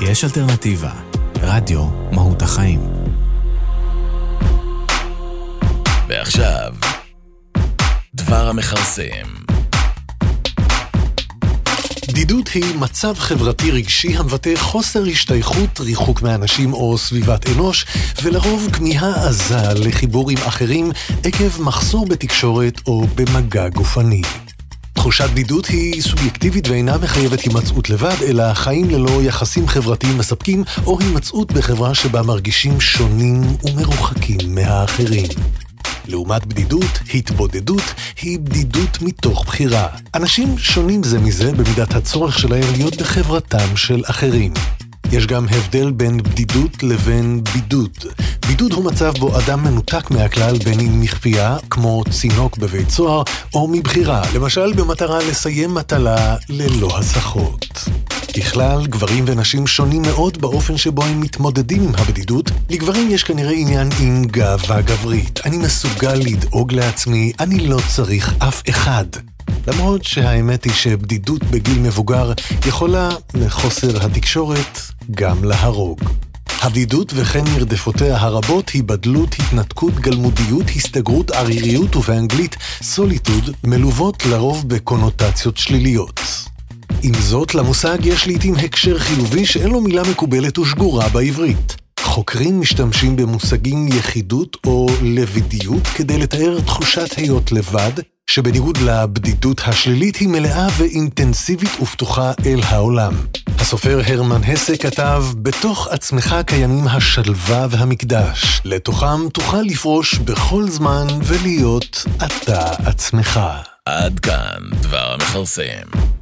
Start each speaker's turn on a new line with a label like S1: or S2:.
S1: יש אלטרנטיבה. רדיו מהות החיים.
S2: ועכשיו, דבר המכרסם.
S3: בדידות היא מצב חברתי רגשי המבטא חוסר השתייכות, ריחוק מאנשים או סביבת אנוש, ולרוב כמיהה עזה לחיבור עם אחרים עקב מחסור בתקשורת או במגע גופני. תחושת בדידות היא סובייקטיבית ואינה מחייבת הימצאות לבד, אלא חיים ללא יחסים חברתיים מספקים, או הימצאות בחברה שבה מרגישים שונים ומרוחקים מהאחרים. לעומת בדידות, התבודדות היא בדידות מתוך בחירה. אנשים שונים זה מזה במידת הצורך שלהם להיות בחברתם של אחרים. יש גם הבדל בין בדידות לבין בידוד. בידוד הוא מצב בו אדם מנותק מהכלל בין אם מכפייה, כמו צינוק בבית סוהר, או מבחירה, למשל במטרה לסיים מטלה ללא הסחות. ככלל, גברים ונשים שונים מאוד באופן שבו הם מתמודדים עם הבדידות. לגברים יש כנראה עניין עם גאווה גברית. אני מסוגל לדאוג לעצמי, אני לא צריך אף אחד. למרות שהאמת היא שבדידות בגיל מבוגר יכולה, לחוסר התקשורת, גם להרוג. הבדידות וכן מרדפותיה הרבות, היבדלות, התנתקות, גלמודיות, הסתגרות, עריריות ובאנגלית סוליטוד, מלוות לרוב בקונוטציות שליליות. עם זאת, למושג יש לעיתים הקשר חיובי שאין לו מילה מקובלת ושגורה בעברית. חוקרים משתמשים במושגים יחידות או לבידיות כדי לתאר תחושת היות לבד, שבניגוד לבדידות השלילית היא מלאה ואינטנסיבית ופתוחה אל העולם. הסופר הרמן הסה כתב, בתוך עצמך קיימים השלווה והמקדש, לתוכם תוכל לפרוש בכל זמן ולהיות אתה עצמך.
S2: עד כאן דבר המכרסם.